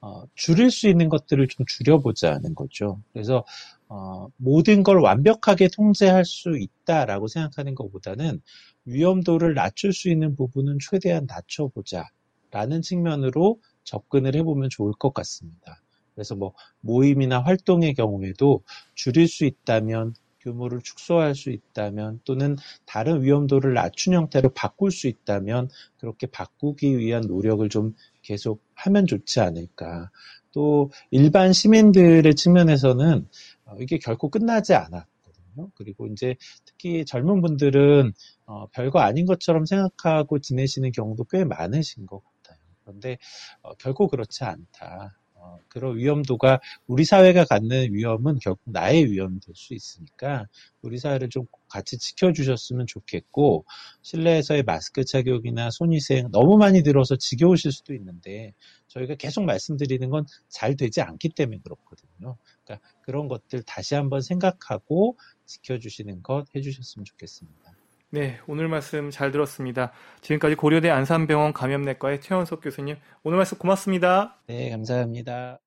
어, 줄일 수 있는 것들을 좀 줄여보자는 거죠. 그래서 어, 모든 걸 완벽하게 통제할 수 있다라고 생각하는 것보다는 위험도를 낮출 수 있는 부분은 최대한 낮춰보자라는 측면으로 접근을 해보면 좋을 것 같습니다. 그래서 뭐 모임이나 활동의 경우에도 줄일 수 있다면 규모를 축소할 수 있다면 또는 다른 위험도를 낮춘 형태로 바꿀 수 있다면 그렇게 바꾸기 위한 노력을 좀 계속 하면 좋지 않을까. 또 일반 시민들의 측면에서는 어, 이게 결코 끝나지 않았거든요. 그리고 이제 특히 젊은 분들은 어, 별거 아닌 것처럼 생각하고 지내시는 경우도 꽤 많으신 것 같아요. 그런데 어, 결코 그렇지 않다. 어, 그런 위험도가 우리 사회가 갖는 위험은 결국 나의 위험이 될 수 있으니까 우리 사회를 좀 같이 지켜주셨으면 좋겠고 실내에서의 마스크 착용이나 손위생 너무 많이 들어서 지겨우실 수도 있는데 저희가 계속 말씀드리는 건 잘 되지 않기 때문에 그렇거든요. 그러니까 그런 것들 다시 한번 생각하고 지켜주시는 것 해주셨으면 좋겠습니다. 네, 오늘 말씀 잘 들었습니다. 지금까지 고려대 안산병원 감염내과의 최원석 교수님, 오늘 말씀 고맙습니다. 네, 감사합니다.